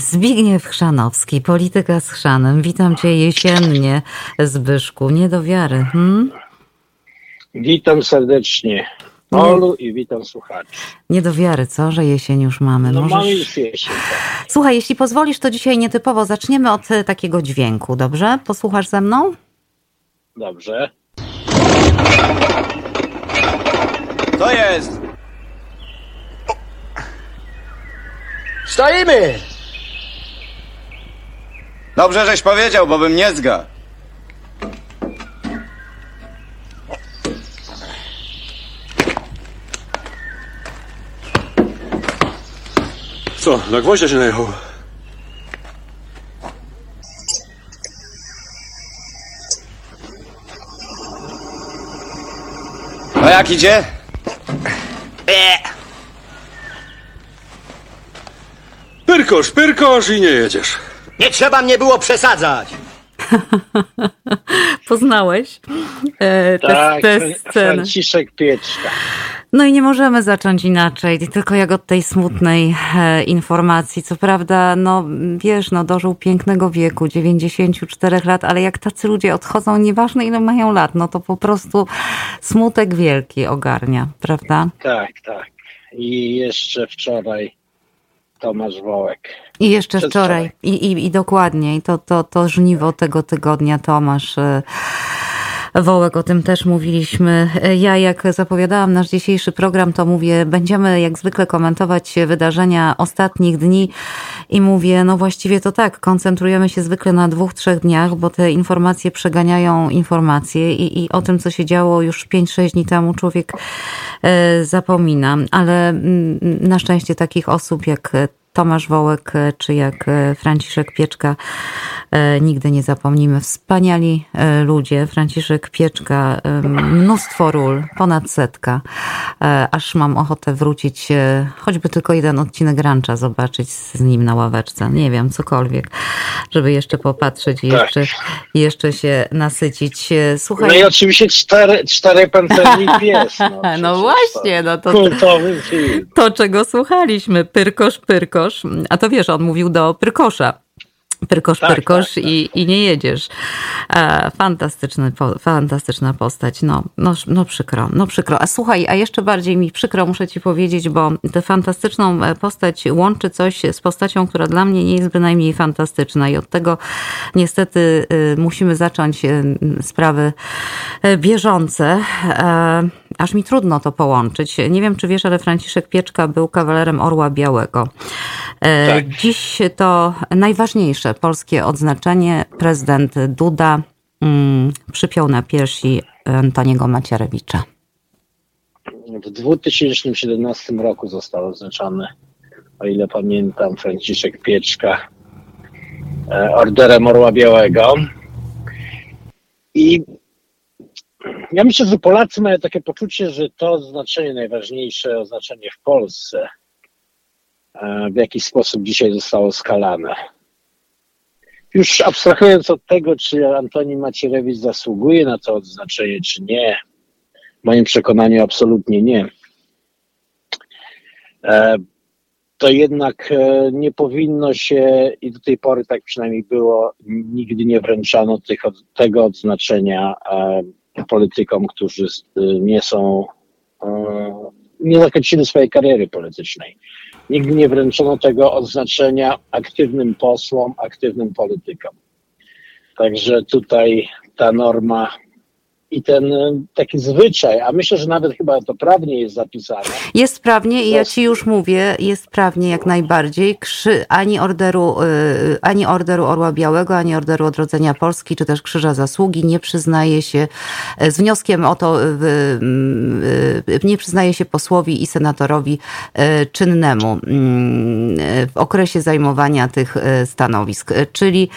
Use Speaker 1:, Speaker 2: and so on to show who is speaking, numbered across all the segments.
Speaker 1: Zbigniew Chrzanowski, polityka z Chrzanem. Witam cię jesiennie, Zbyszku. Nie do wiary. Hmm?
Speaker 2: Witam serdecznie. Olu i witam słuchaczy.
Speaker 1: Nie do wiary, co, że jesień już mamy.
Speaker 2: No
Speaker 1: Możesz...
Speaker 2: mamy już jesień. tak.
Speaker 1: Słuchaj, jeśli pozwolisz, to dzisiaj nietypowo zaczniemy od e, takiego dźwięku, dobrze? Posłuchasz ze mną?
Speaker 2: Dobrze.
Speaker 3: To jest! Stoimy! Dobrze, żeś powiedział, bo bym nie zgadł.
Speaker 4: Co, na gwoździa się najechał?
Speaker 3: A jak idzie?
Speaker 4: Pyrkosz, pyrkosz i nie jedziesz.
Speaker 5: Nie trzeba mnie było przesadzać.
Speaker 1: Poznałeś e, te,
Speaker 2: Tak,
Speaker 1: te sceny.
Speaker 2: Franciszek Pieczka.
Speaker 1: No i nie możemy zacząć inaczej, tylko jak od tej smutnej e, informacji. Co prawda, no wiesz, no dożył pięknego wieku, 94 lat, ale jak tacy ludzie odchodzą, nieważne ile mają lat, no to po prostu smutek wielki ogarnia, prawda?
Speaker 2: Tak, tak. I jeszcze wczoraj Tomasz Wołek.
Speaker 1: I jeszcze
Speaker 2: Przedwczoraj.
Speaker 1: wczoraj, i, i, i dokładniej, to, to, to żniwo tego tygodnia Tomasz e, Wołek, o tym też mówiliśmy. Ja, jak zapowiadałam nasz dzisiejszy program, to mówię, będziemy jak zwykle komentować wydarzenia ostatnich dni i mówię, no właściwie to tak, koncentrujemy się zwykle na dwóch, trzech dniach, bo te informacje przeganiają informacje i, i o tym, co się działo już 5-6 dni temu, człowiek e, zapomina, ale mm, na szczęście takich osób jak Tomasz Wołek e, czy jak e, Franciszek Pieczka e, nigdy nie zapomnimy. Wspaniali ludzie. Franciszek Pieczka, mnóstwo ról, ponad setka. Aż mam ochotę wrócić, choćby tylko jeden odcinek rancza zobaczyć z nim na ławeczce. Nie wiem, cokolwiek, żeby jeszcze popatrzeć i
Speaker 2: Tak.
Speaker 1: jeszcze, jeszcze się nasycić. Słuchaj,
Speaker 2: No i oczywiście cztery, cztery pancerni pies. No,
Speaker 1: no właśnie, no to,
Speaker 2: to Kultowy film.
Speaker 1: to, czego słuchaliśmy. Pyrkosz, pyrkosz. A to wiesz, on mówił do pyrkosza. Pyrkosz,
Speaker 2: Tak,
Speaker 1: pyrkosz
Speaker 2: tak,
Speaker 1: I, i nie jedziesz. E, fantastyczny, po, fantastyczna postać. No, no, no przykro, no przykro. A słuchaj, a jeszcze bardziej mi przykro, muszę ci powiedzieć, bo tę fantastyczną e, postać łączy coś z postacią, która dla mnie nie jest bynajmniej fantastyczna i od tego niestety y, musimy zacząć y, sprawy bieżące. E, Aż mi trudno to połączyć. Nie wiem, czy wiesz, ale Franciszek Pieczka był kawalerem Orła Białego. E,
Speaker 2: Tak.
Speaker 1: Dziś to najważniejsze polskie odznaczenie. Prezydent Duda mm, przypiął na piersi Antoniego Macierewicza.
Speaker 2: W 2017 roku został oznaczony, o ile pamiętam, Franciszek Pieczka e, Orderem Orła Białego. I ja myślę, że Polacy mają takie poczucie, że to oznaczenie, najważniejsze oznaczenie w Polsce, e, w jakiś sposób dzisiaj zostało skalane. Już abstrahując od tego, czy Antoni Macierewicz zasługuje na to odznaczenie, czy nie, w moim przekonaniu absolutnie nie. E, To jednak e, nie powinno się, i do tej pory tak przynajmniej było, nigdy nie wręczano tych, tego odznaczenia politykom, którzy s- nie są, e, nie zakończyli swojej kariery politycznej. Nigdy nie wręczono tego odznaczenia aktywnym posłom, aktywnym politykom. Także tutaj ta norma i ten e, taki zwyczaj, a myślę, że nawet chyba to prawnie jest zapisane,
Speaker 1: Jest prawnie i ja ci już mówię, jest prawnie jak najbardziej. Krzy, ani, orderu, y, ani orderu Orła Białego, ani orderu Odrodzenia Polski, czy też Krzyża Zasługi nie przyznaje się y, z wnioskiem o to, y, y, y, nie przyznaje się posłowi i senatorowi y, czynnemu mm, y, w okresie zajmowania tych y, stanowisk. Y, Czyli,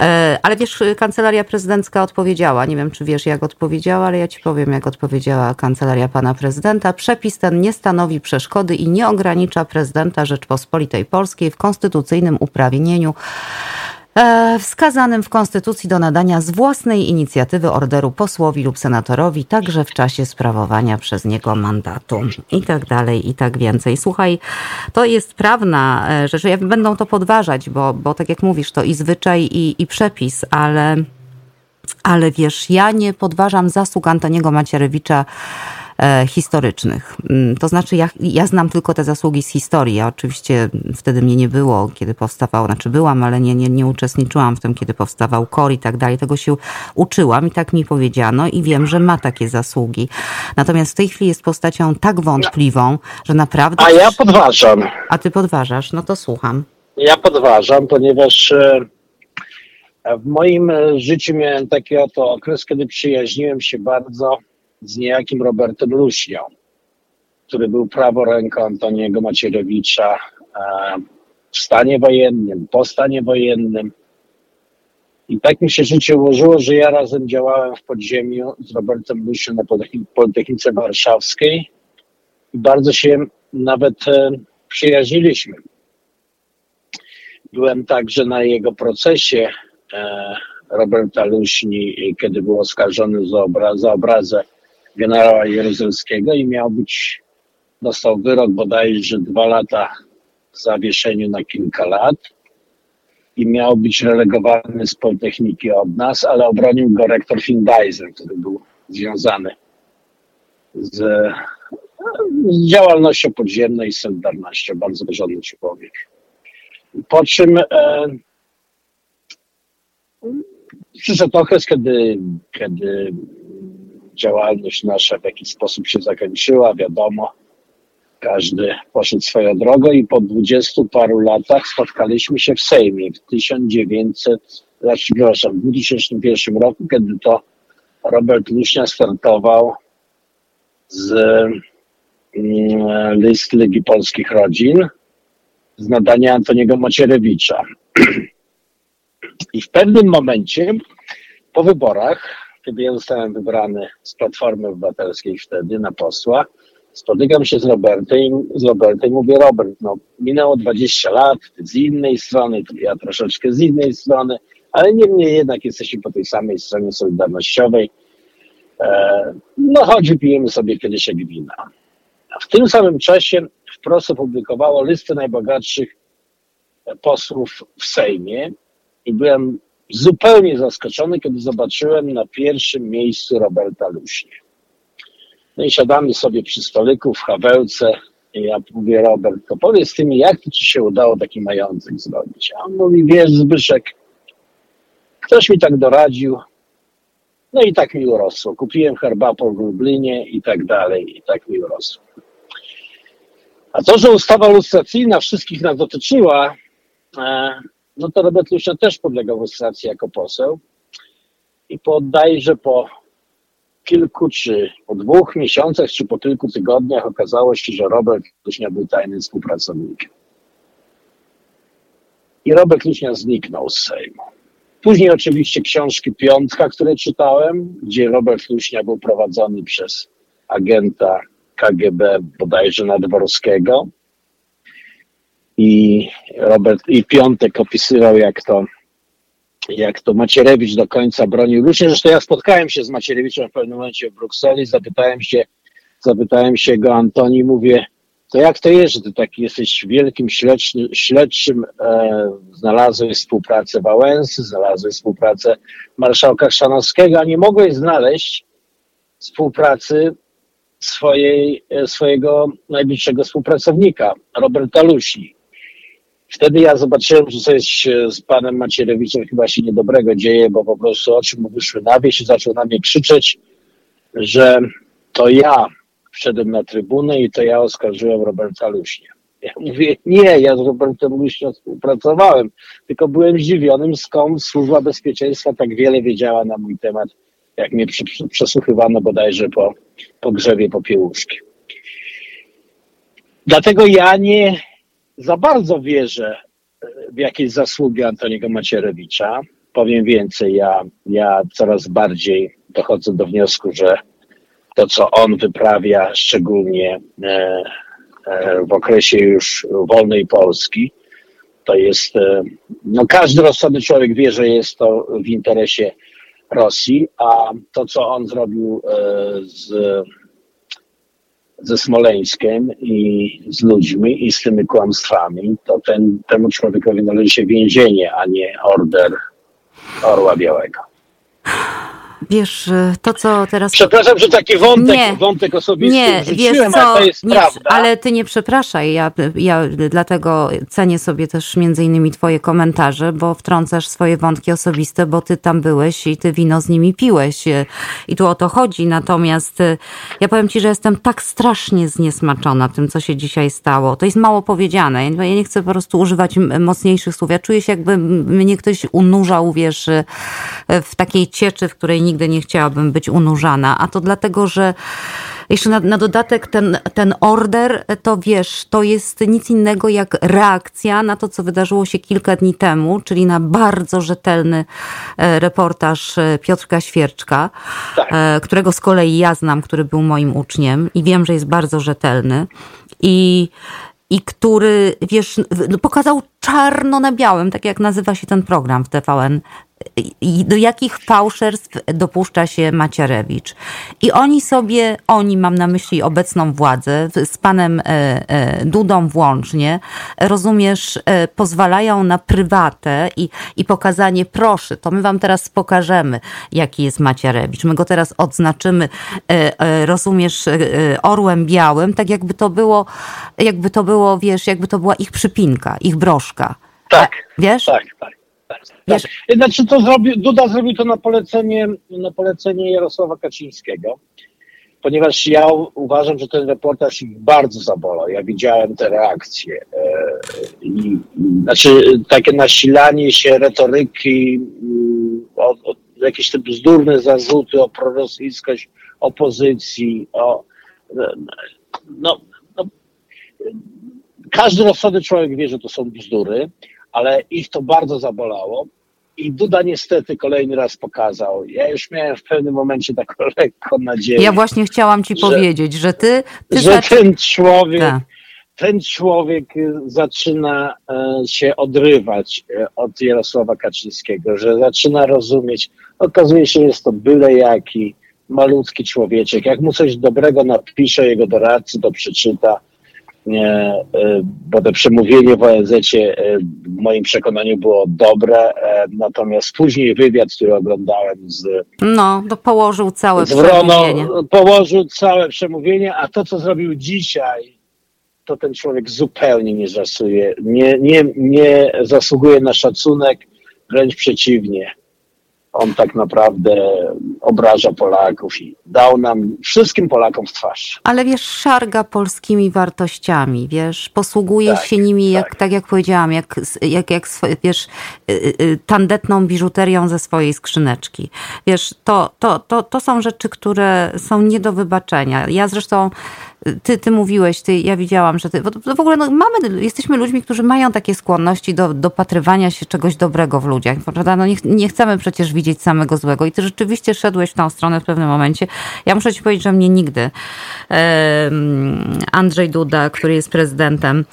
Speaker 1: y, ale wiesz, kancelaria prezydencka odpowiedziała, nie wiem czy wiesz jak odpowiedziała, ale ja ci powiem jak odpowiedziała kancelaria pana prezydenta. Przepis ten nie stanowi przeszkody i nie ogranicza prezydenta Rzeczpospolitej Polskiej w konstytucyjnym uprawnieniu e, wskazanym w Konstytucji do nadania z własnej inicjatywy orderu posłowi lub senatorowi, także w czasie sprawowania przez niego mandatu i tak dalej, i tak więcej. Słuchaj, to jest prawna e, rzecz, ja będą to podważać, bo, bo tak jak mówisz, to i zwyczaj, i, i przepis, ale, ale wiesz, ja nie podważam zasług Antoniego Macierewicza E, historycznych. Mm, to znaczy, ja, ja znam tylko te zasługi z historii. Ja oczywiście wtedy mnie nie było, kiedy powstawał, znaczy byłam, ale nie, nie, nie uczestniczyłam w tym, kiedy powstawał KOR i tak dalej. Tego się uczyłam i tak mi powiedziano i wiem, że ma takie zasługi. Natomiast w tej chwili jest postacią tak wątpliwą, że naprawdę.
Speaker 2: A ja podważam.
Speaker 1: A ty podważasz, no to słucham.
Speaker 2: Ja podważam, ponieważ e, w moim życiu miałem taki oto okres, kiedy przyjaźniłem się bardzo z niejakim Robertem Luśnią, który był prawą ręką Antoniego Macierewicza e, w stanie wojennym, po stanie wojennym. I tak mi się życie ułożyło, że ja razem działałem w podziemiu z Robertem Luśnią na Politechnice Warszawskiej i bardzo się nawet e, przyjaźniliśmy. Byłem także na jego procesie e, Roberta Luśni, kiedy był oskarżony za, obraz, za obrazę generała Jaruzelskiego i miał być, dostał wyrok bodajże dwa lata w zawieszeniu na kilka lat i miał być relegowany z Politechniki od nas, ale obronił go rektor Findeiser, który był związany z, z działalnością podziemną i Solidarnością. Bardzo porządny człowiek. Po czym e, przyszedł okres, kiedy, kiedy działalność nasza w jakiś sposób się zakończyła, wiadomo, każdy poszedł swoją drogą i po dwudziestu paru latach spotkaliśmy się w Sejmie w 1900, znaczy, przepraszam, w 2001 roku, kiedy to Robert Luśnia startował z mm, list Ligi Polskich Rodzin z nadania Antoniego Macierewicza. I w pewnym momencie po wyborach kiedy ja zostałem wybrany z Platformy Obywatelskiej wtedy na posła, spotykam się z Robertem, z Robertem i mówię, Robert, no minęło 20 lat, ty z innej strony, ja troszeczkę z innej strony, ale niemniej jednak jesteśmy po tej samej stronie solidarnościowej. E, no chodź, pijemy sobie kiedyś wina. W tym samym czasie wprost opublikowało listę najbogatszych posłów w Sejmie i byłem zupełnie zaskoczony, kiedy zobaczyłem na pierwszym miejscu Roberta Luśnie. No i siadamy sobie przy stoliku w Hawełce i ja mówię, Robert, to powiedz ty mi, jak ci się udało taki majątek zrobić? A on mówi, wiesz Zbyszek, ktoś mi tak doradził, no i tak mi urosło. Kupiłem herbapol w Lublinie i tak dalej, i tak mi urosło. A to, że ustawa lustracyjna wszystkich nas dotyczyła, e, no to Robert Lucia też podlegał lustracji jako poseł i że po kilku, czy po dwóch miesiącach, czy po kilku tygodniach okazało się, że Robert Luśnia był tajnym współpracownikiem. I Robert Luśnia zniknął z Sejmu. Później oczywiście książki Piątka, które czytałem, gdzie Robert Luśnia był prowadzony przez agenta KGB bodajże Nadworskiego i Robert i Piątek opisywał, jak to, jak to Macierewicz do końca bronił Rusie. Zresztą ja spotkałem się z Macierewiczem w pewnym momencie w Brukseli, zapytałem się, zapytałem się go Antoni, mówię, to jak to jest, że ty taki jesteś wielkim śledczym, śledczym e, znalazłeś współpracę Wałęsy, znalazłeś współpracę marszałka Chrzanowskiego, a nie mogłeś znaleźć współpracy swojej, e, swojego najbliższego współpracownika, Roberta Luśni. Wtedy ja zobaczyłem, że coś z panem Macierewiczem chyba się niedobrego dzieje, bo po prostu oczy mu wyszły na wieś i zaczął na mnie krzyczeć, że to ja wszedłem na trybunę i to ja oskarżyłem Roberta Luśnie. Ja mówię, nie, ja z Robertem Luśnią współpracowałem, tylko byłem zdziwionym, skąd Służba Bezpieczeństwa tak wiele wiedziała na mój temat, jak mnie przesłuchiwano bodajże po, po grzewie popiełuszki. Dlatego ja nie, za bardzo wierzę e, w jakieś zasługi Antoniego Macierewicza. Powiem więcej, ja, ja coraz bardziej dochodzę do wniosku, że to, co on wyprawia, szczególnie e, e, w okresie już wolnej Polski, to jest, e, no każdy rozsądny człowiek wie, że jest to w interesie Rosji, a to, co on zrobił e, z, ze Smoleńskiem i z ludźmi i z tymi kłamstwami, to ten, temu człowiekowi należy się więzienie, a nie order Orła Białego.
Speaker 1: Wiesz, to co teraz...
Speaker 2: Przepraszam, że taki wątek, nie, wątek osobisty
Speaker 1: nie,
Speaker 2: wrzuciłem,
Speaker 1: co,
Speaker 2: ale to jest
Speaker 1: nie,
Speaker 2: prawda.
Speaker 1: Ale ty nie przepraszaj, ja, ja dlatego cenię sobie też między innymi twoje komentarze, bo wtrącasz swoje wątki osobiste, bo ty tam byłeś i ty wino z nimi piłeś i tu o to chodzi. Natomiast ja powiem ci, że jestem tak strasznie zniesmaczona tym, co się dzisiaj stało. To jest mało powiedziane. Ja nie chcę po prostu używać mocniejszych słów. Ja czuję się, jakby mnie ktoś unurzał, wiesz, w takiej cieczy, w której nigdy nie chciałabym być unurzana. A to dlatego, że jeszcze na, na, dodatek ten, ten order, to wiesz, to jest nic innego jak reakcja na to, co wydarzyło się kilka dni temu, czyli na bardzo rzetelny reportaż Piotrka Świerczka, tak. którego z kolei ja znam, który był moim uczniem i wiem, że jest bardzo rzetelny. I i który, wiesz, pokazał czarno na białym, tak jak nazywa się ten program w TVN, do jakich fałszerstw dopuszcza się Macierewicz. I oni sobie, oni mam na myśli obecną władzę, z panem e, e, Dudą włącznie, rozumiesz, e, pozwalają na prywatę i, i pokazanie, proszę, to my wam teraz pokażemy, jaki jest Macierewicz. My go teraz odznaczymy, rozumiesz, orłem białym, tak jakby to było, jakby to było, wiesz, jakby to była ich przypinka, ich broszka.
Speaker 2: Tak.
Speaker 1: Wiesz?
Speaker 2: Tak, tak. Tak. Znaczy to zrobił, Duda zrobił to na polecenie, na polecenie Jarosława Kaczyńskiego, ponieważ ja uważam, że ten reportaż ich bardzo zabolał. Ja widziałem te reakcje. E, I, znaczy takie nasilanie się retoryki, o, o, jakieś te bzdurne zarzuty o prorosyjskość opozycji, o no, no, każdy rozsądny człowiek wie, że to są bzdury ale ich to bardzo zabolało. I Duda niestety kolejny raz pokazał. Ja już miałem w pewnym momencie taką lekko nadzieję.
Speaker 1: Ja właśnie chciałam ci że, powiedzieć, że ty. ty
Speaker 2: że ten człowiek. Ta. Ten człowiek y, zaczyna e, się odrywać e, od Jarosława Kaczyńskiego, że zaczyna rozumieć, okazuje się, jest to byle jaki malutki człowieczek. Jak mu coś dobrego napisze jego doradcy, to przeczyta, bo to przemówienie w ONZ e, w moim przekonaniu było dobre, e, natomiast później wywiad, który oglądałem z...
Speaker 1: No, to położył całe z przemówienie.
Speaker 2: położył całe przemówienie, a to, co zrobił dzisiaj, to ten człowiek zupełnie nie zasługuje, nie, nie, nie zasługuje na szacunek, wręcz przeciwnie on tak naprawdę obraża Polaków i dał nam wszystkim Polakom w twarz.
Speaker 1: Ale wiesz, szarga polskimi wartościami, wiesz, posługuje tak, się nimi, jak, tak. tak jak powiedziałam, jak, jak, jak wiesz, y, y, y, tandetną biżuterią ze swojej skrzyneczki. Wiesz, to, to, to, to są rzeczy, które są nie do wybaczenia. Ja zresztą ty, ty mówiłeś, ty, ja widziałam, że ty, w ogóle no, mamy, jesteśmy ludźmi, którzy mają takie skłonności do dopatrywania się czegoś dobrego w ludziach, prawda? No nie, nie chcemy przecież widzieć samego złego i ty rzeczywiście szedłeś w tą stronę w pewnym momencie. Ja muszę ci powiedzieć, że mnie nigdy Andrzej Duda, który jest prezydentem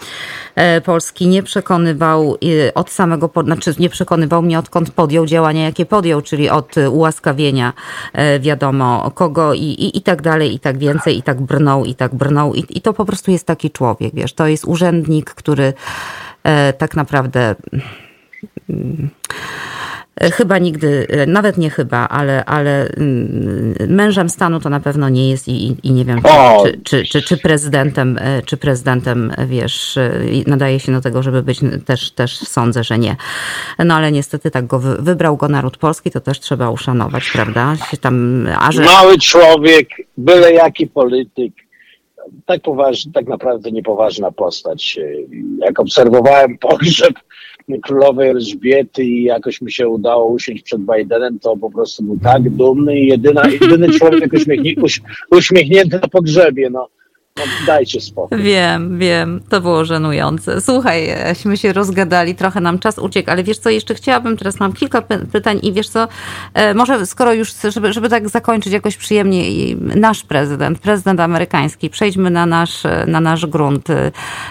Speaker 1: e, Polski, nie przekonywał e, od samego, znaczy nie przekonywał mnie odkąd podjął działania, jakie podjął, czyli od ułaskawienia e, wiadomo kogo i, i, i tak dalej, i tak więcej, i tak brnął, i tak brnął i, i to po prostu jest taki człowiek, wiesz, to jest urzędnik, który e, tak naprawdę mm, e, chyba nigdy, e, nawet nie chyba, ale, ale mm, mężem stanu to na pewno nie jest i, i nie wiem, czy, czy, czy, czy, prezydentem, czy prezydentem, wiesz, nadaje się do tego, żeby być, też, też sądzę, że nie. No ale niestety tak go wybrał go naród polski, to też trzeba uszanować, prawda? Się tam,
Speaker 2: a że... Mały człowiek, byle jaki polityk, tak poważna, tak naprawdę niepoważna postać. Jak obserwowałem pogrzeb królowej Elżbiety i jakoś mi się udało usiąść przed Bidenem, to po prostu był tak dumny i jedyna, jedyny człowiek uśmiechni, uś, uśmiechnięty na pogrzebie. No, No, dajcie spokój.
Speaker 1: Wiem, wiem, to było żenujące. Słuchaj, myśmy się rozgadali, trochę nam czas uciekł, ale wiesz co, jeszcze chciałabym, teraz mam kilka pytań i wiesz co, e, może skoro już, żeby, żeby tak zakończyć jakoś przyjemnie, nasz prezydent, prezydent amerykański, przejdźmy na nasz, na nasz grunt,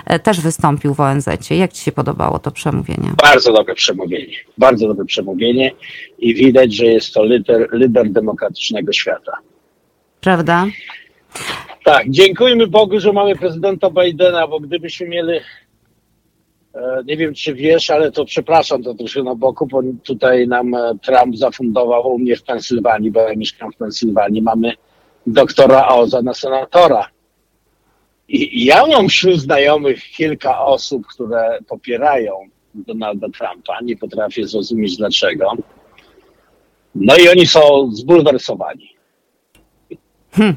Speaker 1: e, też wystąpił w ONZ. Jak ci się podobało to przemówienie?
Speaker 2: Bardzo dobre przemówienie, bardzo dobre przemówienie i widać, że jest to lider, lider demokratycznego świata.
Speaker 1: Prawda?
Speaker 2: Tak, dziękujmy Bogu, że mamy prezydenta Bidena, bo gdybyśmy mieli, e, nie wiem czy wiesz, ale to przepraszam to troszkę na boku, bo tutaj nam e, Trump zafundował u mnie w Pensylwanii, bo ja mieszkam w Pensylwanii, mamy doktora Oza na senatora. I ja mam wśród znajomych kilka osób, które popierają Donalda Trumpa, nie potrafię zrozumieć dlaczego. No i oni są zbulwersowani. Hmm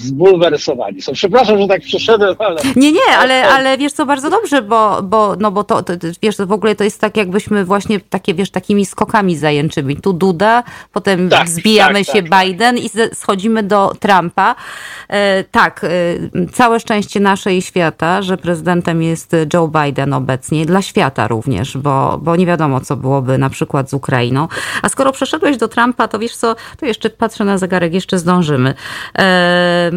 Speaker 2: zbulwersowani są. Przepraszam, że tak przeszedłem, ale...
Speaker 1: Nie, nie, ale, ale wiesz co, bardzo dobrze, bo, bo, no bo to, to, wiesz, w ogóle to jest tak jakbyśmy właśnie takie, wiesz, takimi skokami zajęczymi. Tu Duda, potem tak, zbijamy tak, się tak, Biden i schodzimy do Trumpa. E, tak, e, całe szczęście nasze i świata, że prezydentem jest Joe Biden obecnie, dla świata również, bo, bo nie wiadomo, co byłoby na przykład z Ukrainą. A skoro przeszedłeś do Trumpa, to wiesz co, to jeszcze patrzę na zegarek, jeszcze zdążymy. E,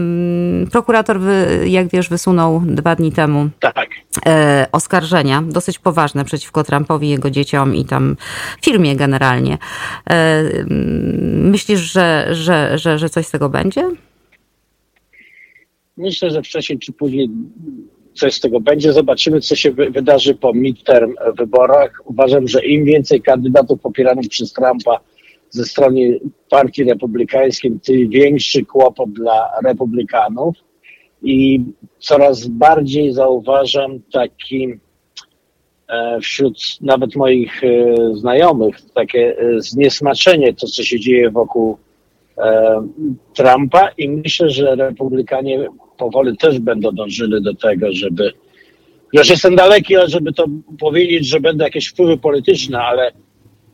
Speaker 1: Prokurator, jak wiesz, wysunął dwa dni temu
Speaker 2: tak.
Speaker 1: E, oskarżenia, dosyć poważne przeciwko Trumpowi, jego dzieciom i tam firmie generalnie. E, myślisz, że, że, że, że coś z tego będzie?
Speaker 2: Myślę, że wcześniej czy później coś z tego będzie. Zobaczymy, co się wydarzy po midterm wyborach. Uważam, że im więcej kandydatów popieranych przez Trumpa ze strony Partii Republikańskiej, większy kłopot dla Republikanów. I coraz bardziej zauważam taki e, wśród nawet moich e, znajomych takie e, zniesmaczenie to, co się dzieje wokół Trumpa i myślę, że Republikanie powoli też będą dążyli do tego, żeby już jestem daleki, ale żeby to powiedzieć, że będą jakieś wpływy polityczne, ale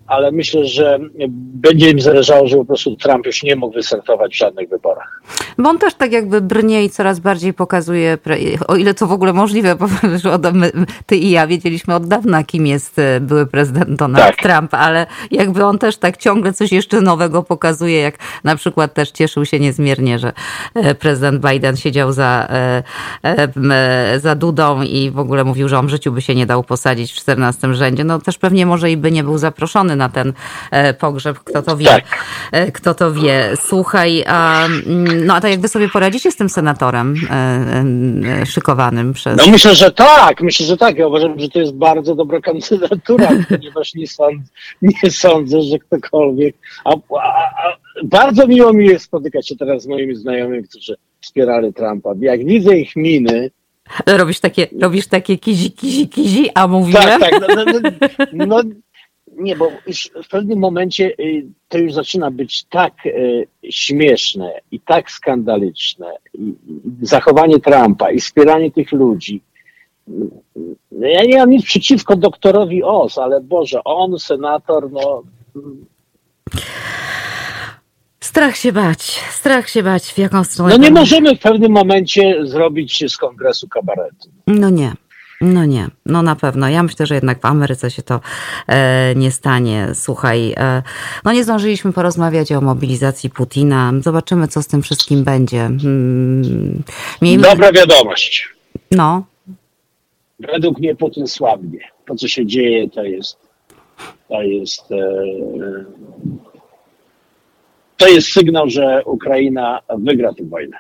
Speaker 2: ale myślę, że będzie im zależało, że po prostu Trump już nie mógł wystartować w żadnych wyborach.
Speaker 1: Bo on też tak jakby brnie i coraz bardziej pokazuje, o ile to w ogóle możliwe, bo ty i ja wiedzieliśmy od dawna, kim jest e, były prezydent Donald tak. Trump, ale jakby on też tak ciągle coś jeszcze nowego pokazuje, jak na przykład też cieszył się niezmiernie, że e, prezydent Biden siedział za, e, za Dudą i w ogóle mówił, że on w życiu by się nie dał posadzić w 14 rzędzie. No też pewnie może i by nie był zaproszony na ten e, pogrzeb, kto to wie. Tak. E, kto to wie. Słuchaj, a, mm, no a to jak wy sobie poradzicie z tym senatorem e, szykowanym przez...
Speaker 2: No myślę, że tak, myślę, że tak. Ja uważam, że to jest bardzo dobra kandydatura, ponieważ nie sądzę, nie sądzę że ktokolwiek... A, a, a, bardzo miło mi jest spotykać się teraz z moimi znajomymi, którzy wspierali Trumpa. Jak widzę ich miny,
Speaker 1: Robisz takie, robisz takie kizi, kizi, kizi, a mówię.
Speaker 2: Tak, tak. No, no, no, no nie, bo już w pewnym momencie y, to już zaczyna być tak y, śmieszne i tak skandaliczne. I zachowanie Trumpa i wspieranie tych ludzi. Ja nie mam nic przeciwko doktorowi Oz, ale Boże, on, senator, no.
Speaker 1: Strach się bać, strach się bać, w jaką stronę.
Speaker 2: No nie możemy w pewnym momencie zrobić z kongresu kabaretu.
Speaker 1: No nie. No nie, no na pewno. Ja myślę, że jednak w Ameryce się to e, nie stanie. Słuchaj, e, no nie zdążyliśmy porozmawiać o mobilizacji Putina. Zobaczymy, co z tym wszystkim będzie. Hmm,
Speaker 2: miejmy... Dobra wiadomość.
Speaker 1: No.
Speaker 2: Według mnie Putin słabnie. To, co się dzieje, to jest to jest e, to jest sygnał, że Ukraina wygra tę wojnę.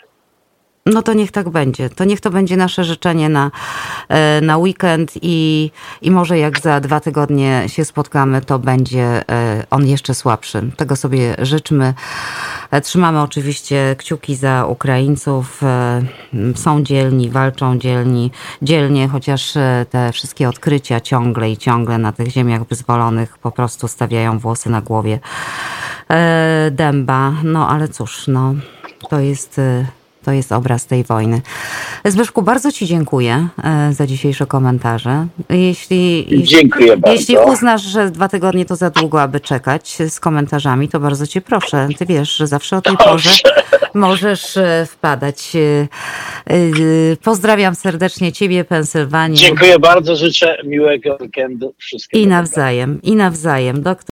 Speaker 1: No to niech tak będzie. To niech to będzie nasze życzenie na, e, na weekend i, i może jak za dwa tygodnie się spotkamy, to będzie e, on jeszcze słabszy. Tego sobie życzmy. E, trzymamy oczywiście kciuki za Ukraińców. Są dzielni, walczą dzielni, dzielnie, chociaż te wszystkie odkrycia ciągle i ciągle na tych ziemiach wyzwolonych po prostu stawiają włosy na głowie dęba. No ale cóż, no to jest to jest obraz tej wojny. Zbyszku, bardzo Ci dziękuję e, za dzisiejsze komentarze. Jeśli, jeśli,
Speaker 2: Dziękuję bardzo.
Speaker 1: jeśli uznasz, że dwa tygodnie to za długo, aby czekać z komentarzami, to bardzo Cię proszę. Ty wiesz, że zawsze o tej porze możesz e, wpadać. E, Pozdrawiam serdecznie Ciebie, Pensylwanię.
Speaker 2: Dziękuję bardzo, życzę miłego weekendu. Wszystkiego
Speaker 1: I nawzajem, i nawzajem. Doktor